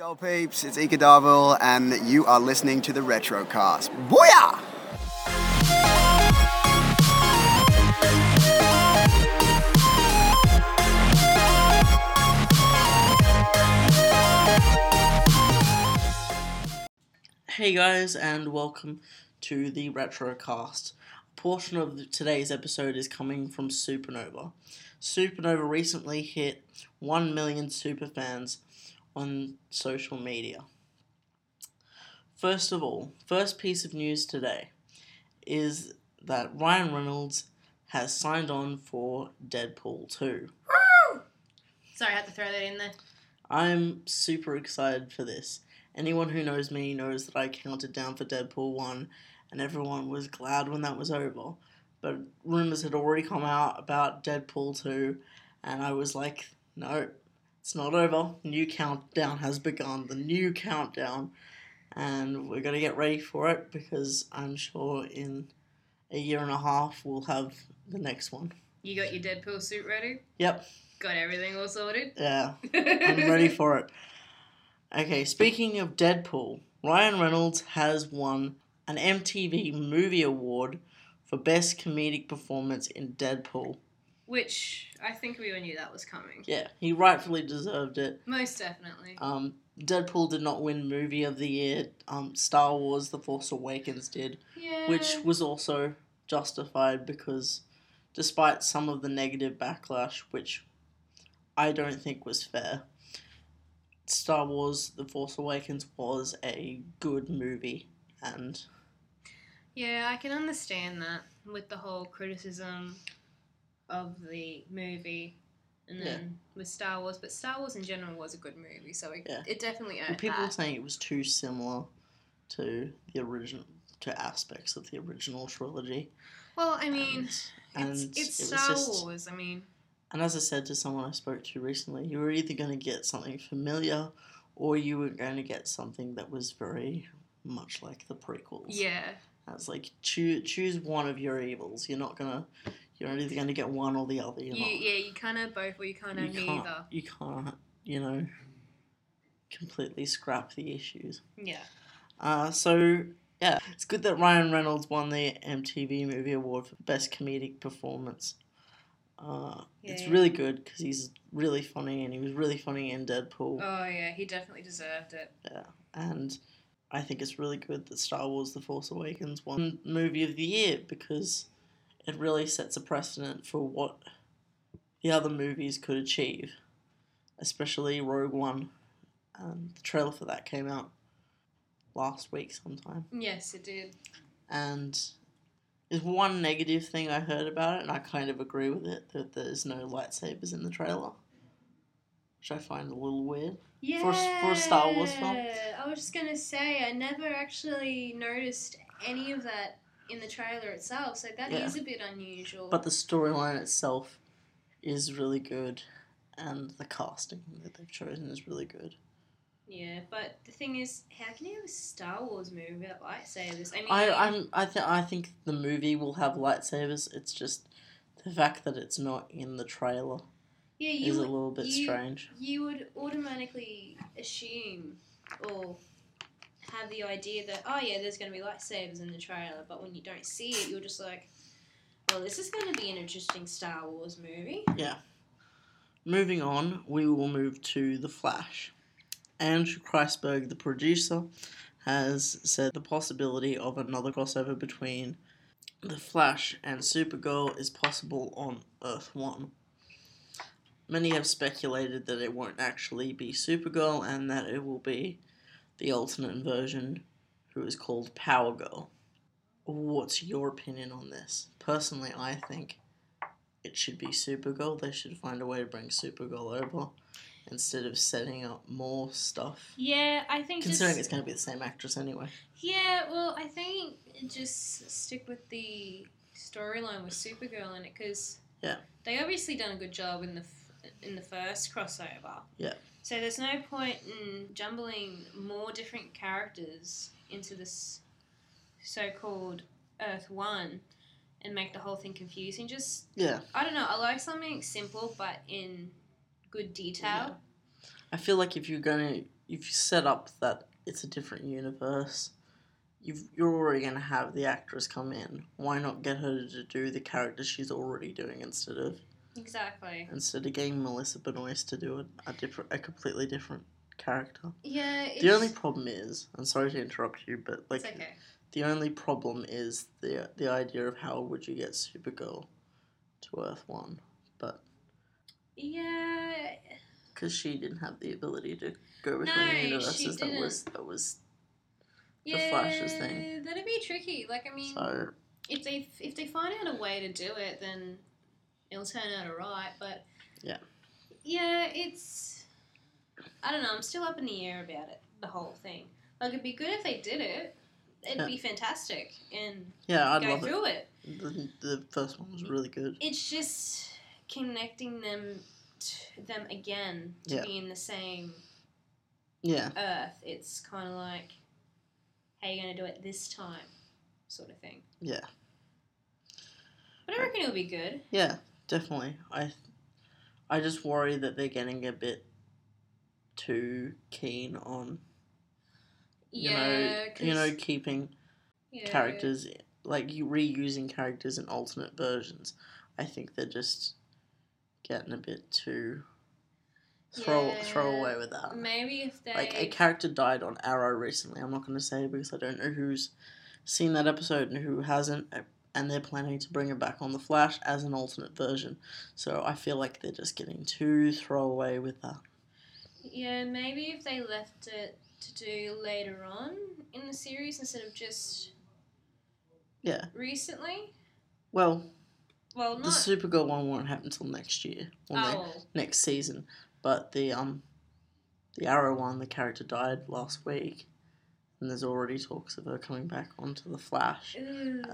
Yo peeps, it's Eka Darville and you are listening to the Retrocast. Booyah! Hey guys, and welcome to the Retrocast. A portion of today's episode is coming from Supernova. Supernova recently hit 1 million superfans on social media. First of all, first piece of news today is that Ryan Reynolds has signed on for Deadpool 2. Sorry, I had to throw that in there. I'm super excited for this. Anyone who knows me knows that I counted down for Deadpool 1 and everyone was glad when that was over. But rumors had already come out about Deadpool 2 and I was like, no, it's not over. New countdown has begun. The new countdown. And we're going to get ready for it because I'm sure in a year and a half we'll have the next one. You got your Deadpool suit ready? Yep, Got everything all sorted? yeah. I'm ready for it. Okay, speaking of Deadpool, Ryan Reynolds has won an MTV Movie Award for Best Comedic Performance in Deadpool. Which I think we all knew that was coming. Yeah, he rightfully deserved it. Most definitely. Um, Deadpool did not win Movie of the Year. Um, Star Wars: The Force Awakens did, yeah. which was also justified because, despite some of the negative backlash, which I don't think was fair, Star Wars: The Force Awakens was a good movie, and Yeah, I can understand that with the whole criticism of the movie and then with Star Wars. But Star Wars in general was a good movie, so it, Yeah. it definitely well, earned people were saying it was too similar to the original to aspects of the original trilogy. Well, I mean, and, it's, and it's it was Star just- Wars. I mean, And as I said to someone I spoke to recently, you were either going to get something familiar or you were going to get something that was very much like the prequels. yeah. It's like choose choose one of your evils. You're not gonna. You're either going to get one or the other. You, yeah, you can't have both or you can't you have can't. neither. You can't. You know. Completely scrap the issues. Yeah. Uh, so yeah, it's good that Ryan Reynolds won the MTV Movie Award for Best Comedic Performance. Uh, it's Yeah. really good because he's really funny and he was really funny in Deadpool. Oh, yeah, he definitely deserved it. Yeah, and I think it's really good that Star Wars The Force Awakens won Movie of the Year because it really sets a precedent for what the other movies could achieve, especially Rogue One. And the trailer for that came out last week sometime. Yes, it did. And there's one negative thing I heard about it, and I kind of agree with it that there's no lightsabers in the trailer, which I find a little weird. Yeah. For a- for a Star Wars film? I was just gonna say I never actually noticed any of that in the trailer itself, so that is Yeah. a bit unusual. But the storyline itself is really good, and the casting that they've chosen is really good. yeah, but the thing is, how can you have a Star Wars movie without lightsabers? I mean, I I'm I th- I think the movie will have lightsabers. It's just the fact that it's not in the trailer yeah, you is a little bit you- strange. you would automatically assume or have the idea that oh yeah, there's going to be lightsabers in the trailer, but when you don't see it, you're just like, well, this is going to be an interesting Star Wars movie. Yeah. Moving on, we will move to The Flash. Andrew Kreisberg, the producer, has said the possibility of another crossover between The Flash and Supergirl is possible on Earth 1. Many have speculated that it won't actually be Supergirl and that it will be the alternate version who is called Power Girl. What's your opinion on this? Personally, I think it should be Supergirl. They should find a way to bring Supergirl over instead of setting up more stuff. Yeah, I think Considering just it's going to be the same actress anyway. yeah. Well, I think just stick with the storyline with Supergirl in it because Yeah. they obviously done a good job in the in the first crossover. Yeah. So there's no point in jumbling more different characters into this so-called Earth One and make the whole thing confusing. Just Yeah. I don't know. I like something simple but in good detail. I feel like if you're going to if you've set up that it's a different universe. You've you're already gonna have the actress come in. Why not get her to do the character she's already doing instead of Exactly. instead of getting Melissa Benoist to do a, a different a completely different character. Yeah. It's, The only problem is, I'm sorry to interrupt you, but like it's okay. the only problem is the the idea of how would you get Supergirl to Earth One, but Yeah. because she didn't have the ability to go between No, she universes, that was that was The Yeah. Flash's thing. That'd be tricky. Like I mean, so if they if they find out a way to do it, then it'll turn out alright. But Yeah. yeah, it's I don't know. I'm still up in the air about it. The whole thing. Like it'd be good if they did it. It'd Yeah. be fantastic and yeah, I'd go love it. through it. The, the first one was really good. It's just connecting them to them again to Yeah. be in the same Yeah, Earth. It's kind of like, how you gonna do it this time, sort of thing. yeah, But I reckon it'll be good. yeah, definitely. I I just worry that they're getting a bit too keen on you yeah, know you know keeping yeah. characters like you reusing characters in alternate versions. I think they're just getting a bit too throw Yeah. throw away with that. Maybe if they Like a character died on Arrow recently. I'm not going to say because I don't know who's seen that episode and who hasn't. And they're planning to bring it back on the Flash as an alternate version. So I feel like they're just getting too throwaway with that. yeah, maybe if they left it to do later on in the series instead of just Yeah. recently. Well, Well, the. Supergirl one won't happen until next year or ne- oh, next season. But the um, the Arrow one, the character died last week, and there's already talks of her coming back onto the Flash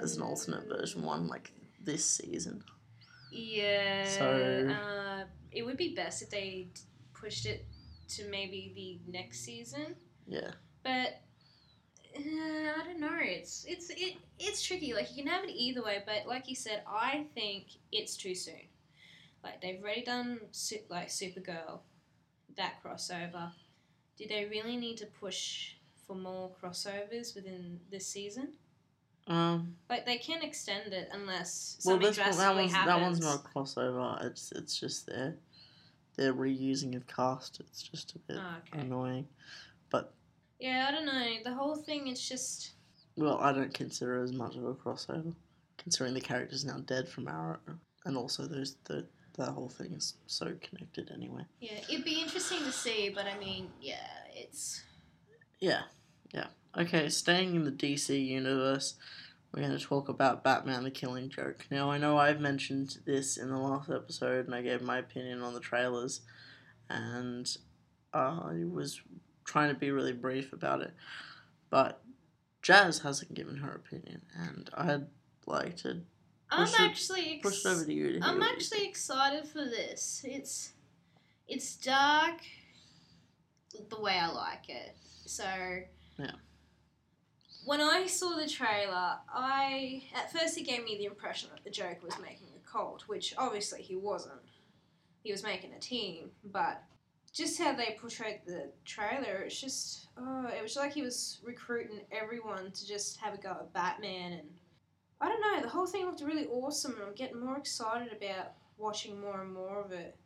as an alternate version one, like this season. Yeah. So- uh, it would be best if they pushed it to maybe the next season. Yeah. But uh, I don't know. It's it's it, it's tricky. Like you can have it either way, but like you said, I think it's too soon. Like they've already done like Supergirl, that crossover. Do they really need to push for more crossovers within this season? Um. Like they can extend it unless Well, something this one, that drastically one's happens. that one's not a crossover. It's it's just their their reusing of cast. It's just a bit Oh, okay. annoying. But yeah, I don't know. The whole thing is just Well, I don't consider it as much of a crossover, considering the character's now dead from Arrow, and also those the that whole thing is so connected anyway. yeah. It'd be interesting to see, but I mean, yeah, it's Yeah, yeah. Okay, staying in the DC universe, we're going to talk about Batman: The Killing Joke. Now, I know I've mentioned this in the last episode, and I gave my opinion on the trailers, and I was trying to be really brief about it, but Jazz hasn't given her opinion, and I'd like to I'm it- actually ex- it over to you. To I'm what you actually excited for this. It's it's dark the way I like it. So Yeah. When I saw the trailer, I at first it gave me the impression that the Joker was making a cult, which obviously he wasn't. He was making a team, but just how they portrayed the trailer, it's just oh, it was like he was recruiting everyone to just have a go at Batman and I don't know, the whole thing looked really awesome and I'm getting more excited about watching more and more of it.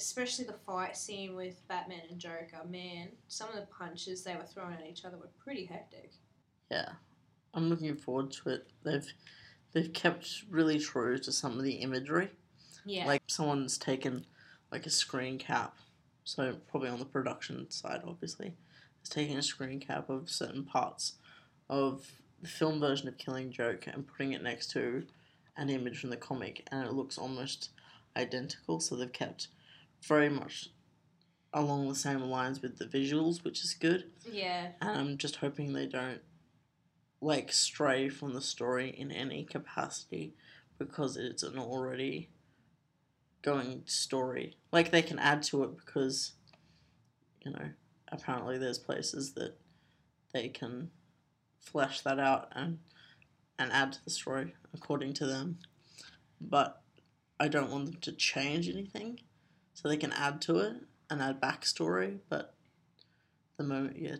Especially the fight scene with Batman and Joker. Man, some of the punches they were throwing at each other were pretty hectic. Yeah, I'm looking forward to it. They've they've kept really true to some of the imagery. Yeah. Like someone's taken like a screen cap, so probably on the production side, obviously, is taking a screen cap of certain parts of the film version of Killing Joke and putting it next to an image from the comic, and it looks almost identical. So they've kept very much along the same lines with the visuals, which is good. yeah. And I'm just hoping they don't like stray from the story in any capacity because it's an already going story. Like they can add to it because you know, apparently there's places that they can flesh that out and and add to the story according to them. But I don't want them to change anything. So they can add to it and add backstory, but the moment you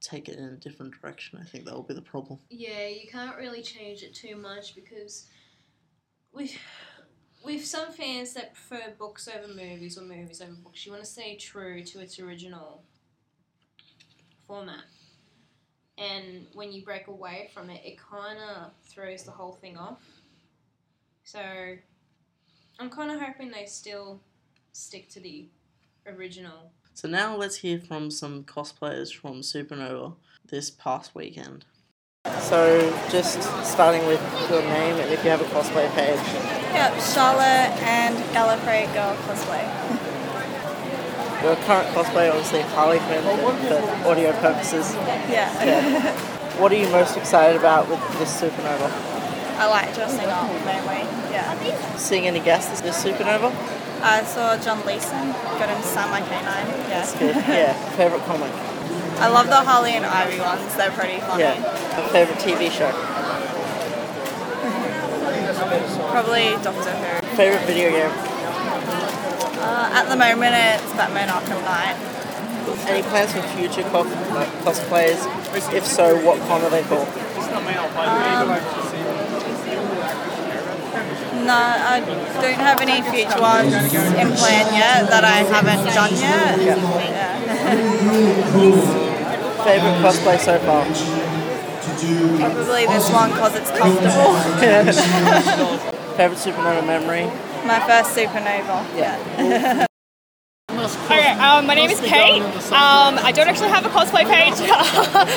take it in a different direction, I think that will be the problem. Yeah, you can't really change it too much because with with some fans that prefer books over movies or movies over books, you want to stay true to its original format. And when you break away from it, it kind of throws the whole thing off. So I'm kind of hoping they still stick to the original. So now let's hear from some cosplayers from Supernova this past weekend. So just starting with your name and if you have a cosplay page. Yep, Charlotte and Gallifrey Girl cosplay. Your current cosplay obviously Harley Quinn for audio purposes. Yeah. Yeah. What are you most excited about with this Supernova? I like dressing up mainly. Yeah. Seeing any guests this Supernova? I saw John Leeson got him Sam My Canine. That's Yeah. good. Yeah. Favorite comic? I love the Harley and Ivy ones. They're pretty funny. Yeah. A favorite TV show? Probably Doctor Who. Favorite video game? Uh, at the moment, it's Batman Arkham Knight. Any plans for future co- uh, cosplays? If so, what con are they for? No, uh, I don't have any future ones in plan yet that I haven't done yet. Yeah. Favorite cosplay so far? Probably this one because it's comfortable. Favorite Supernova memory? My first supernova. Yeah. Okay, um, my name is Kate. Um, I don't actually have a cosplay page.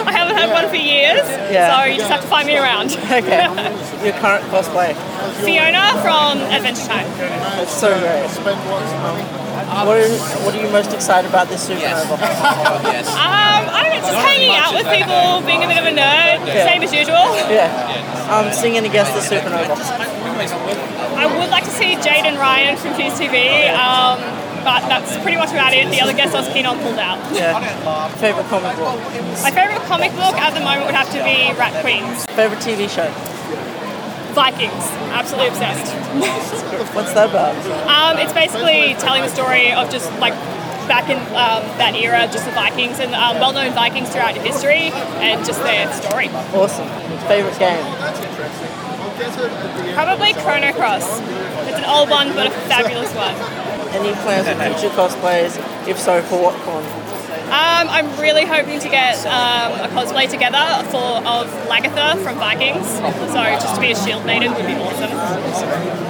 I haven't had one for years, Yeah. so you just have to find me around. Okay. Your current cosplay? Fiona from Adventure Time. It's so great. What are, what are you most excited about this Supernova? Um, I don't know, just hanging out with people, being a bit of a nerd, Yeah. same as usual. Yeah. Um, seeing any guests this Supernova? I would like to see Jade and Ryan from Fuse TV, um, but that's pretty much about it. The other guests I was keen on pulled out. Yeah. Favorite comic book? My favourite comic book at the moment would have to be Rat Queens. Favorite TV show? Vikings. Absolutely obsessed. What's that about? Um, it's basically telling the story of just like back in um, that era, just the Vikings and um, well-known Vikings throughout history, and just their story. Awesome. Favorite game? Probably Chrono Cross. It's an old one, but a fabulous one. Any plans for future cosplays? If so, for what con? Um, I'm really hoping to get um, a cosplay together for of Lagertha from Vikings. So just to be a shield maiden would be awesome.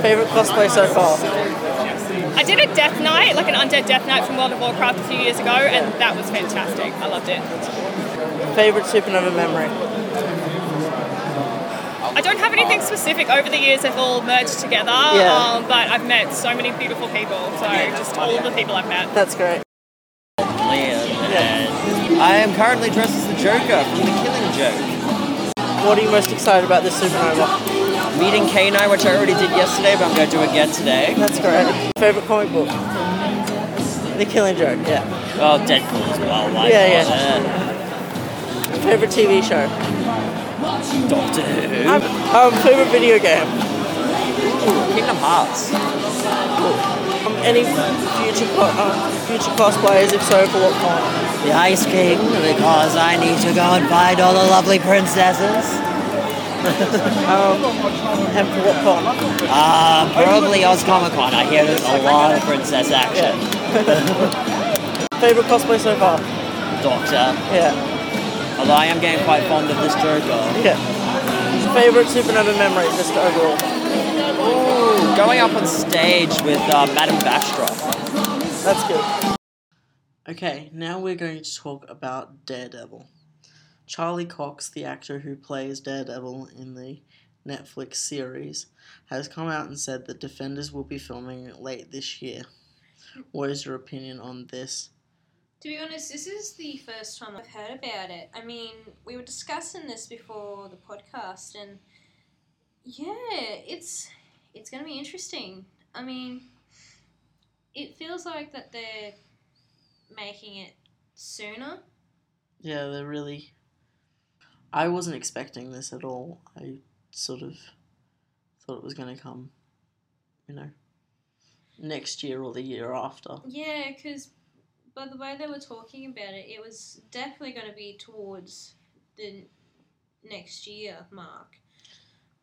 Favorite cosplay so far? I did a Death Knight, like an undead Death Knight from World of Warcraft a few years ago, and that was fantastic. I loved it. Favorite Supernova memory? I don't have anything specific. Over the years, they've all merged together. Yeah. Um, but I've met so many beautiful people. So just all the people I've met. That's great. Liam, and I am currently dressed as the Joker from The Killing Joke. What are you most excited about this Supernova? Meeting K9, which I already did yesterday, but I'm going to do again today. That's great. Favorite comic book? The Killing Joke, yeah. Oh, Deadpool as well. Why Yeah, not? yeah. Favorite TV show? Uh, Doctor Who. Um, favorite video game? Kingdom Hearts. Um, any future co- um, future cosplays? If so, for what con? The Ice King, because I need to go and find all the lovely princesses. Um, and for what con? Uh, probably Oz Comic Con. I hear there's a lot of princess action. Favorite cosplay so far? Doctor. Yeah, Although I am getting quite fond of this Joker. yeah. Favorite Supernova memory, just overall? Ooh, going up on stage with uh, Madame Vastra. That's good. Okay, now we're going to talk about Daredevil. Charlie Cox, the actor who plays Daredevil in the Netflix series, has come out and said that Defenders will be filming late this year. What is your opinion on this? To be honest, this is the first time I've heard about it. I mean, we were discussing this before the podcast, and yeah, it's it's going to be interesting. I mean, it feels like that they're making it sooner. Yeah, they're really. I wasn't expecting this at all. I sort of thought it was going to come, you know, next year or the year after. Yeah, because but the way they were talking about it, it was definitely going to be towards the next year mark.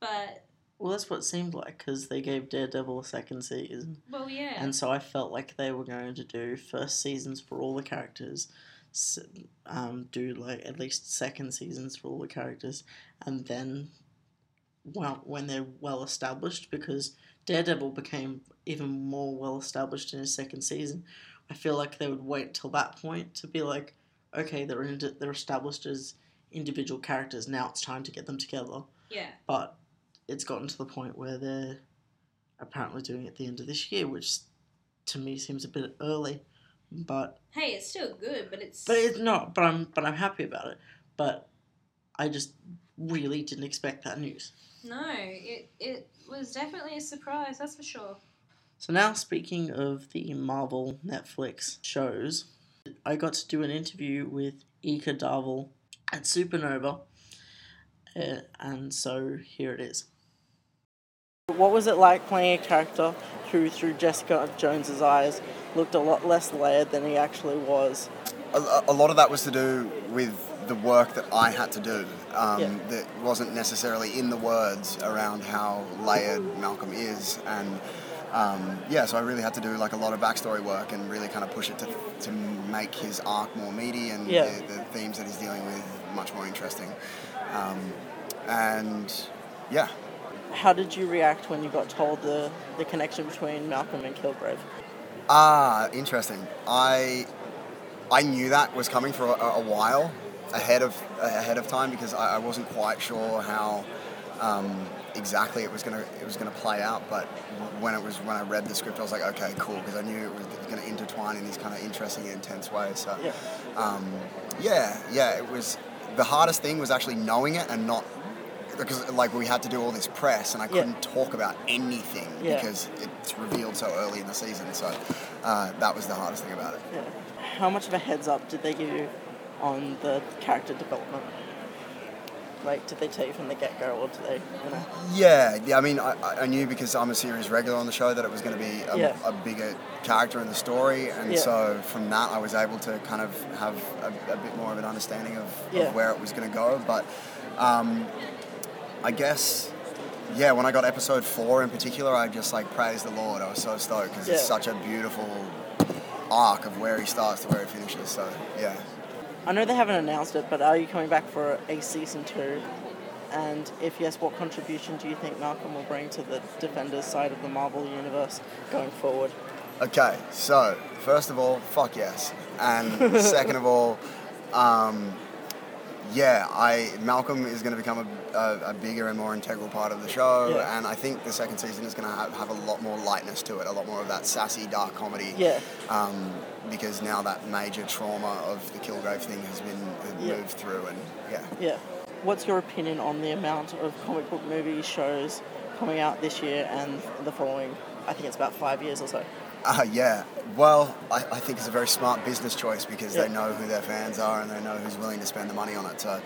But Well, that's what it seemed like because they gave Daredevil a second season. well, yeah, And so I felt like they were going to do first seasons for all the characters, um, do like at least second seasons for all the characters, and then, well, when they're well established, because Daredevil became even more well established in his second season, I feel like they would wait till that point to be like, okay, they're in, they're established as individual characters. Now it's time to get them together. yeah, But it's gotten to the point where they're apparently doing it at the end of this year, which to me seems a bit early. But hey, it's still good, but it's but it's not. But I'm but I'm happy about it. But I just really didn't expect that news. no, it it was definitely a surprise. That's for sure. So now speaking of the Marvel Netflix shows, I got to do an interview with Eka Darville at Supernova, uh, and so here it is. What was it like playing a character who, through Jessica Jones's eyes, looked a lot less layered than he actually was? a, a lot of that was to do with the work that I had to do. Um, Yeah. That wasn't necessarily in the words around how layered Malcolm is, and um, yeah, so I really had to do like a lot of backstory work and really kind of push it to to make his arc more meaty and Yeah. the, the themes that he's dealing with much more interesting. Um, and yeah, How did you react when you got told the, the connection between Malcolm and Kilgrave? Ah, interesting. I I knew that was coming for a, a while ahead of ahead of time because I, I wasn't quite sure how um, exactly it was gonna it was gonna play out. But when it was when I read the script, I was like, okay, cool, because I knew it was gonna intertwine in these kind of interesting and intense ways. So Yeah. um, yeah, yeah, it was the hardest thing was actually knowing it and not because like we had to do all this press and I couldn't talk about anything Yeah. because it's revealed so early in the season. So uh, that was the hardest thing about it. Yeah. How much of a heads up did they give you on the character development? Like, did they tell you from the get go, or did they, you know? Yeah, yeah. I mean, I, I knew because I'm a series regular on the show that it was going to be a, Yeah. a bigger character in the story, and Yeah. so from that I was able to kind of have a, a bit more of an understanding of, Yeah. of where it was going to go. But um, I guess, yeah, when I got episode four in particular, I just like praised the Lord. I was so stoked because it's such a beautiful arc of where he starts to where he finishes. So yeah. I know they haven't announced it, but are you coming back for a season two? And if yes, what contribution do you think Malcolm will bring to the Defenders side of the Marvel universe going forward? Okay, so first of all, fuck yes, and second of all, um, yeah, I Malcolm is going to become a, a, a bigger and more integral part of the show, Yeah. and I think the second season is going to have, have a lot more lightness to it, a lot more of that sassy dark comedy. Yeah. Um, because now that major trauma of the Kilgrave thing has been has Yeah. moved through, and yeah. Yeah. What's your opinion on the amount of comic book movie shows coming out this year and the following? I think it's about five years or so. Uh, yeah. Well, I, I think it's a very smart business choice because Yeah. they know who their fans are and they know who's willing to spend the money on it. So,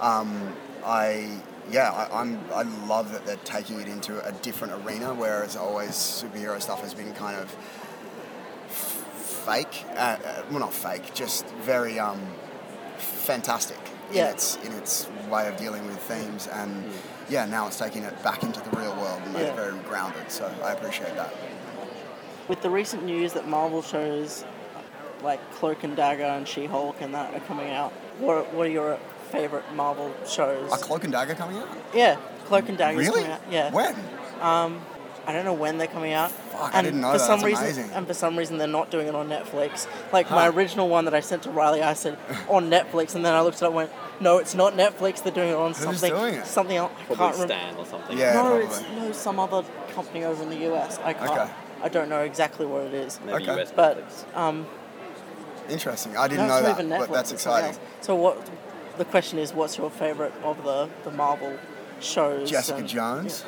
um, I yeah, I, I'm I love that they're taking it into a different arena, whereas always superhero stuff has been kind of f- fake. Uh, uh, well, not fake, just very um, fantastic Yeah. in its in its way of dealing with themes. And yeah, now it's taking it back into the real world and Yeah. very grounded. So I appreciate that. With the recent news that Marvel shows like Cloak and Dagger and She Hulk and that are coming out, what, what are your favorite Marvel shows? Are Cloak and Dagger coming out? yeah, Cloak and Dagger Really? coming out. Yeah. When? Um, I don't know when they're coming out. Fuck, I and didn't know for that. some That's reason, amazing. And for some reason, they're not doing it on Netflix. Like my original one that I sent to Riley, I said on Netflix, and then I looked at it and went, no, it's not Netflix. They're doing it on Who's something, doing it? something else. I Probably can't remember. Stan or something. Yeah, no, probably. it's no some other company over in the US. I can't. Okay. I don't know exactly what it is. Maybe Okay. US But um, Interesting. I didn't no, know it's not that, even Netflix. but that's it's something exciting. else. So what? The question is, what's your favorite of the the Marvel shows? Jessica and- Jones.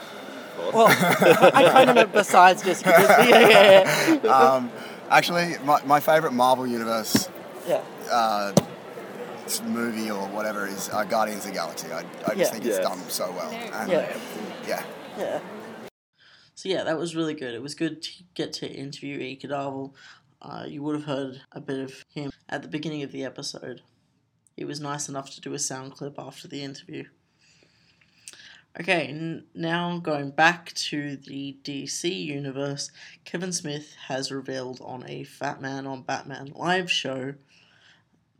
Well, I kind of meant besides Jessica Jones. Yeah, yeah, yeah. Um, actually, my, my favorite Marvel Universe yeah. uh, movie or whatever is uh, Guardians of the Galaxy. I, I just Yeah. think it's Yeah. done so well. And Yeah. yeah. Yeah. So yeah, that was really good. It was good to get to interview Eka Darville. uh, you would have heard a bit of him at the beginning of the episode. He was nice enough to do a sound clip after the interview. Okay, n- now going back to the DC universe, Kevin Smith has revealed on a Fat Man on Batman live show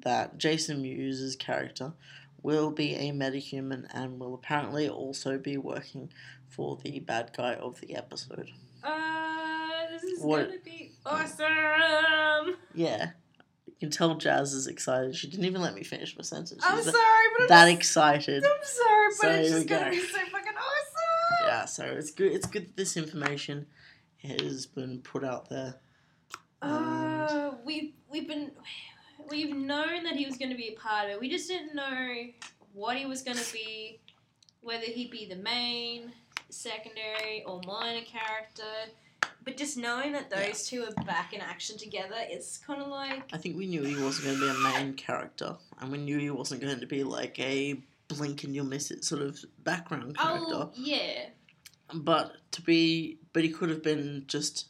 that Jason Mewes' character will be a metahuman and will apparently also be working for the bad guy of the episode. Uh, this is What- gonna be awesome. Yeah, you can tell Jazz is excited. She didn't even let me finish my sentence. I'm sorry, but I'm that excited. I'm sorry, but So it's just we gonna go. be so fucking awesome. Yeah, so it's good. It's good that this information has been put out there. Uh, we've we've been we've known that he was going to be a part of it. We just didn't know what he was going to be, whether he'd be the main, secondary, or minor character. But just knowing that those two are back in action together, it's kind of like I think we knew he wasn't going to be a main character, and we knew he wasn't going to be like a blink and you'll miss it sort of background oh, character. oh yeah, But to be, but he could have been just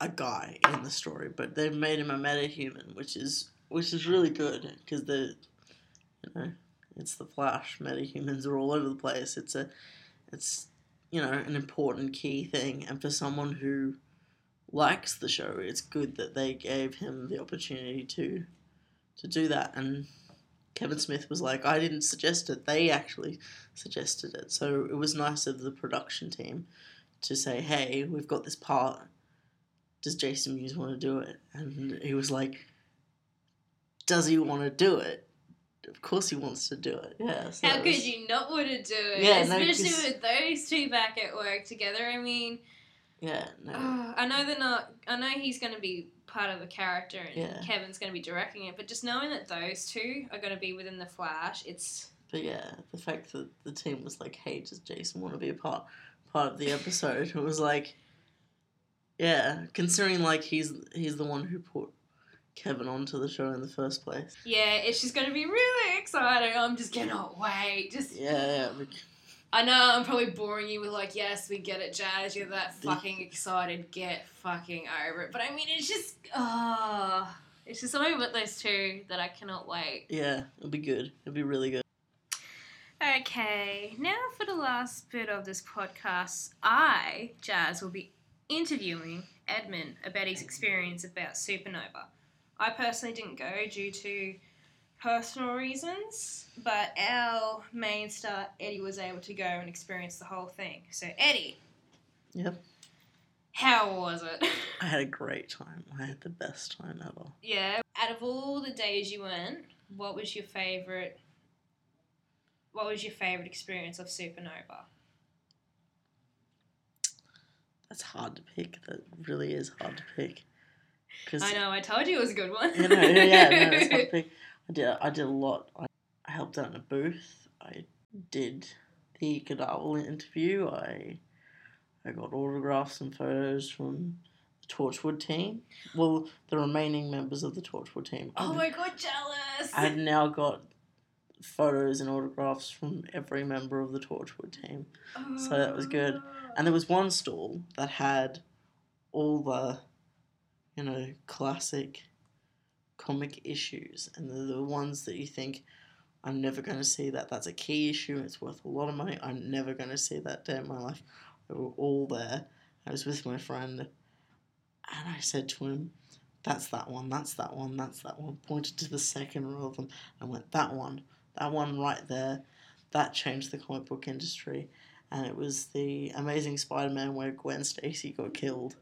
a guy in the story. But they've made him a metahuman, which is which is really good because the, you know, it's the Flash. Metahumans are all over the place. It's a, it's you know an important key thing, and for someone who likes the show, it's good that they gave him the opportunity to, to do that. And Kevin Smith was like, I didn't suggest it. They actually suggested it. So it was nice of the production team to say, hey, we've got this part. Does Jason Mewes want to do it? And he was like, does he want to do it? Of course he wants to do it. Yeah. so how could was- you not want to do it? Yeah, no, with those two back at work together. I mean, Yeah. No. Oh, I know they're not. I know he's going to be part of the character, and Yeah. Kevin's going to be directing it. But just knowing that those two are going to be within the Flash, it's But yeah, the fact that the team was like, "Hey, does Jason want to be a part part of the episode?" It was like, yeah, considering like he's he's the one who put Kevin onto the show in the first place. yeah, it's just going to be really exciting. I'm just cannot wait. Just Yeah, yeah, I know I'm probably boring you with like, yes, we get it, Jazz. You're that fucking excited. Get fucking over it. But I mean, it's just ah, it's just something about those two that I cannot wait. yeah. It'll be good. It'll be really good. Okay, now for the last bit of this podcast, I, Jazz, will be interviewing Edmund about his experience about Supernova. I personally didn't go due to personal reasons, but our main star, Eddie, was able to go and experience the whole thing. So, Eddie. Yep. How was it? I had a great time. I had the best time ever. yeah. Out of all the days you went, what was your favorite? What was your favorite experience of Supernova? That's hard to pick. That really is hard to pick. Cause, I know. I told you it was a good one. You know, yeah, no, it's hard to. I did. I did a lot. I, I helped out in a booth. I did the Gadawal interview. I I got autographs and photos from the Torchwood team. Well, the remaining members of the Torchwood team. oh my god, jealous. I've now got photos and autographs from every member of the Torchwood team. so that was good. And there was one stall that had all the, you know, classic comic issues, and the ones that you think, I'm never going to see that. That's a key issue. It's worth a lot of money. I'm never going to see that day in my life. They were all there. I was with my friend, and I said to him, "That's that one. That's that one. That's that one." Pointed to the second row of them. and went, "That one. That one right there. That changed the comic book industry." and it was the Amazing Spider-Man where Gwen Stacy got killed,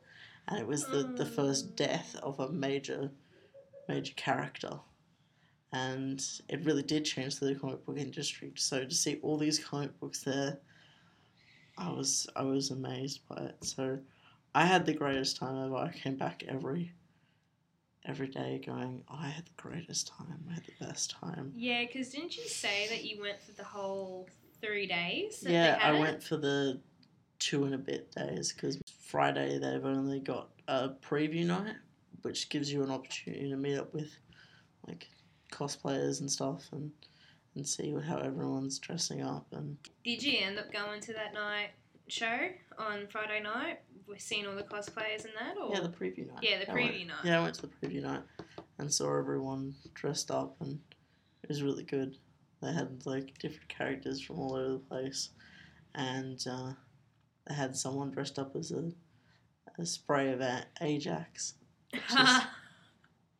and it was the, the mm. first death of a major major character, and it really did change the comic book industry. So to see all these comic books there, I was I was amazed by it. So I had the greatest time ever. I came back every every day going, I had the greatest time. I had the best time. Yeah, because didn't you say that you went for the whole three days? Yeah, I it? went for the two and a bit days because Friday they've only got a preview night, which gives you an opportunity to meet up with like cosplayers and stuff and and see how everyone's dressing up and Did you end up going to that night? show on Friday night? We're seeing all the cosplayers and that, or Yeah, the preview night. Yeah, the I went- preview night. Yeah, I went to the preview night and saw everyone dressed up, and it was really good. They had like different characters from all over the place, and uh, they had someone dressed up as a, a spray of a- Ajax. Just-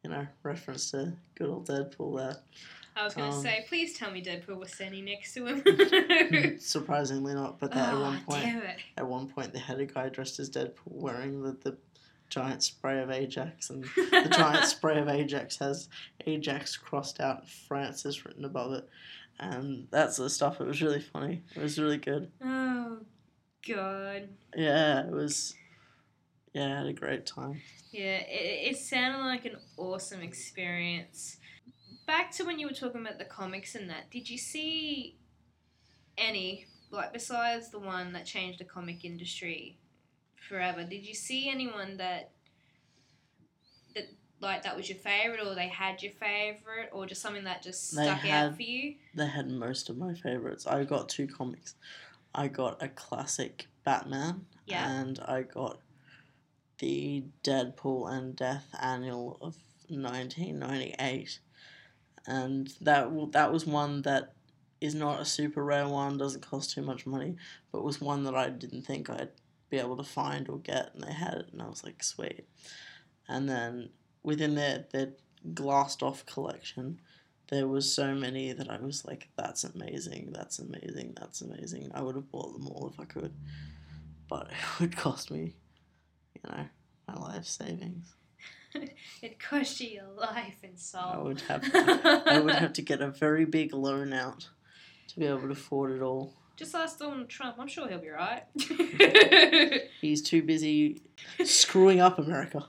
You know, reference to good old Deadpool there. I was gonna um, say, please tell me Deadpool was standing next to him. Hmm, surprisingly not, but they, at ah, one point, at one point, they had a guy dressed as Deadpool wearing the, the giant spray of Ajax, and the giant spray of Ajax has Ajax crossed out and Francis written above it. And that's the stuff. It was really funny. It was really good. Oh god. Yeah, it was. Yeah, I had a great time. Yeah, it, it sounded like an awesome experience. Back to when you were talking about the comics and that, did you see any, like besides the one that changed the comic industry forever, did you see anyone that that like that was your favorite or they had your favorite or just something that just They stuck had- out for you? They had most of my favorites. I got two comics. I got a classic Batman, Yeah. and I got the Deadpool and Death Annual of 1998. And that that was one that is not a super rare one, doesn't cost too much money, but was one that I didn't think I'd be able to find or get, and they had it, and I was like, sweet. And then within their, their glassed off collection, there was so many that I was like, that's amazing, that's amazing, that's amazing. I would have bought them all if I could, but it would cost me, you know, my life savings. It cost you your life and soul. I would have, I would have to get a very big loan out to be able to afford it all. Just ask Donald Trump. I'm sure he'll be right. He's too busy screwing up America.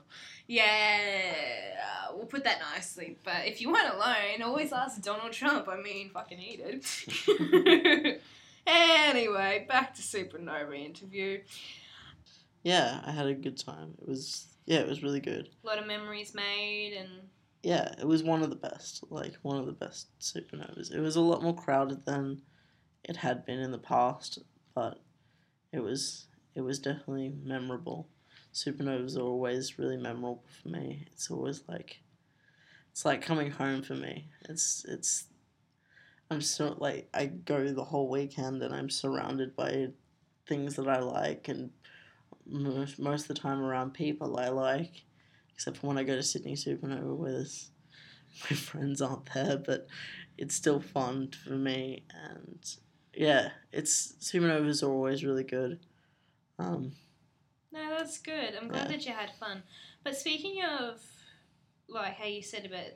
Yeah, we'll put that nicely. But if you want a loan, always ask Donald Trump. I mean, fucking eat it. anyway, back to Supernova interview. Yeah, I had a good time. It was yeah, it was really good. A lot of memories made, and Yeah, it was one of the best, like one of the best supernovas. It was a lot more crowded than it had been in the past, but it was it was definitely memorable. Supernovas are always really memorable for me. It's always like it's like coming home for me. It's it's I'm so like I go the whole weekend and I'm surrounded by things that I like and most, most of the time around people I like except for when I go to Sydney Supernova with my friends aren't there, but it's still fun for me. And yeah, it's Supernovas are always really good. Um, no, that's good. I'm glad Yeah. that you had fun. But speaking of, like how you said about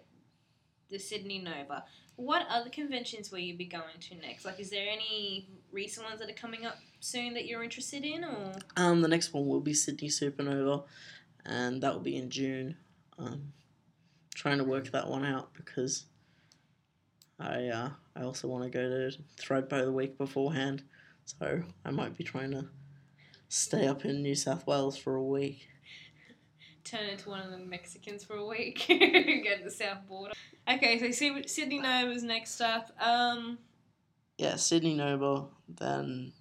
the Sydney Nova, what other conventions will you be going to next? Like, is there any recent ones that are coming up soon that you're interested in, or um, the next one will be Sydney Supernova, and that will be in June. Um, trying to work that one out because I uh, I also want to go to Thredbo the week beforehand, so I might be trying to stay up in New South Wales for a week. turn into one of the Mexicans for a week, go to the south border? Okay, so Sy- Sydney Nova's next up. Um, Yeah, Sydney Nova, then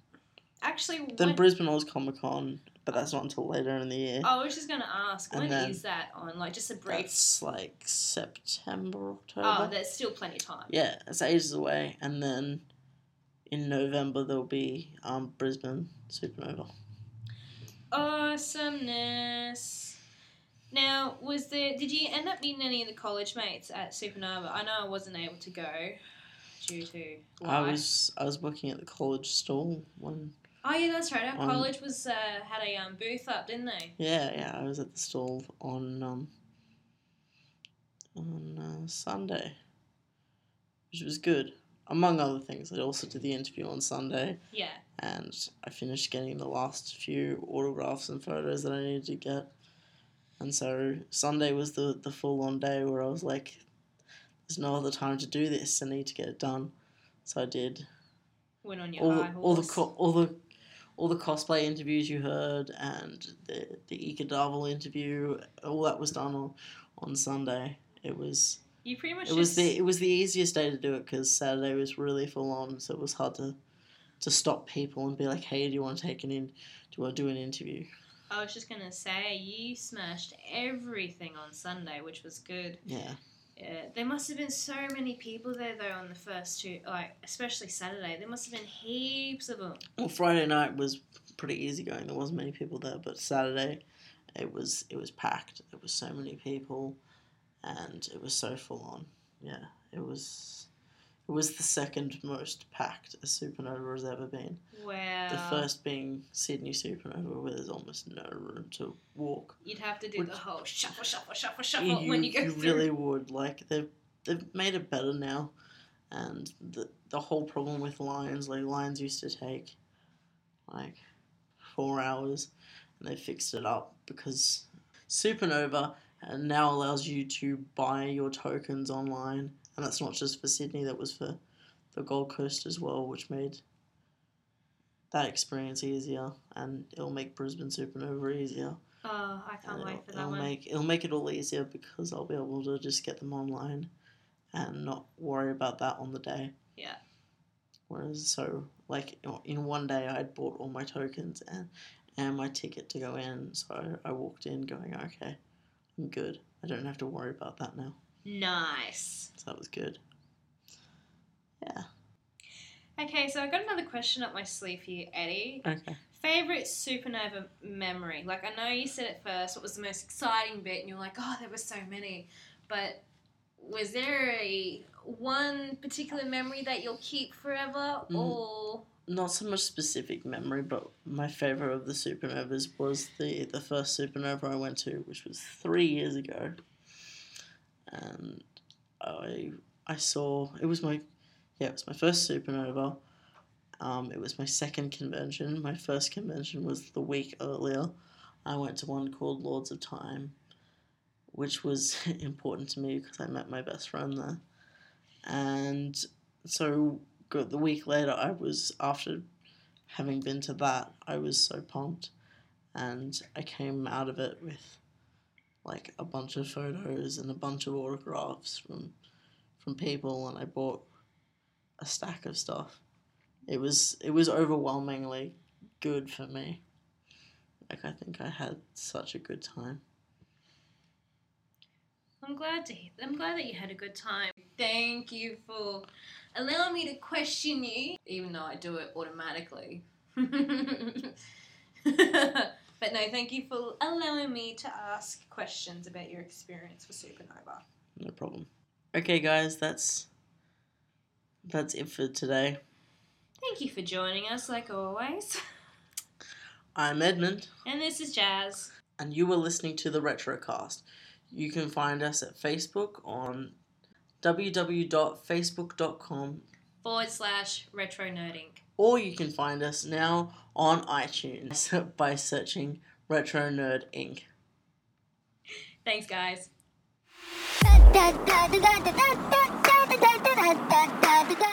actually, then when, Brisbane Oz Comic Con, but that's not until later in the year. I was just gonna ask, And when is that on? Like, just a brief. That's like September, October. Oh, there's still plenty of time. yeah, it's ages away, and then in November there'll be um Brisbane Supernova. Awesomeness. Now, was there? Did you end up meeting any of the college mates at Supernova? I know I wasn't able to go due to I was I was working at the college stall when Oh yeah, that's right. Our Um, college was uh, had a um, booth up, didn't they? yeah yeah I was at the stall on um on uh, Sunday, which was good. Among other things, I also did the interview on Sunday. Yeah. and I finished getting the last few autographs and photos that I needed to get. And so Sunday was the, the full on day where I was like, there's no other time to do this. I need to get it done. So I did Went on your all, high all the co- all the all the cosplay interviews you heard and the the Darville interview. All that was done on, on Sunday. It was you pretty much it was the it was the easiest day to do it because Saturday was really full on, so it was hard to to stop people and be like, hey, do you want to take an in? Do you want to do an interview? I was just gonna say you smashed everything on Sunday, which was good. Yeah. Yeah, there must have been so many people there though on the first two, like especially Saturday. There must have been heaps of them. Well, Friday night was pretty easy going. There wasn't many people there, but Saturday, it was it was packed. There was so many people, and it was so full on. Yeah, it was. It was the second most packed a supernova has ever been. Wow. The first being Sydney Supernova, where there's almost no room to walk. You'd have to do Which- the whole shuffle, shuffle, shuffle, shuffle when you go through. You really would. Like they've they've made it better now, and the the whole problem with lines, like lines used to take like four hours, and they fixed it up because Supernova uh, now allows you to buy your tokens online, and that's not just for Sydney. That was for the Gold Coast as well, which made that experience easier, and it'll make Brisbane Supernova easier. Oh, I can't And wait for that it'll one. make it'll make it all easier because I'll be able to just get them online and not worry about that on the day. Yeah. Whereas so like in one day I'd bought all my tokens and and my ticket to go in, so I walked in going, okay, I'm good. I don't have to worry about that now. Nice. So that was good. Yeah. Okay, so I got another question up my sleeve here, Eddie. Okay. Favorite supernova memory? Like I know you said it first. What was the most exciting bit? And you're like, oh, there were so many. But was there a one particular memory that you'll keep forever, Mm. or Not so much specific memory, but my favorite of the supernovas was the the first supernova I went to, which was three years ago. And I I saw it was my yeah, it was my first supernova. Um, it was my second convention. My first convention was the week earlier. I went to one called Lords of Time, which was important to me because I met my best friend there. And so the week later I was after having been to that, I was so pumped and I came out of it with like a bunch of photos and a bunch of autographs from from people and I bought a stack of stuff. It was it was overwhelmingly good for me. Like I think I had such a good time. I'm glad to. I'm glad that you had a good time. Thank you for allowing me to question you, even though I do it automatically. but no, thank you for allowing me to ask questions about your experience with Supernova. No problem. Okay guys, that's that's it for today. Thank you for joining us, like always. I'm Edmund. And this is Jazz. and you were listening to the Retrocast. You can find us at Facebook on www.facebook.com Forward slash retro nerding. or you can find us now on iTunes by searching Retro Nerd Inc. Thanks, guys. da da da da da da da da da da da da da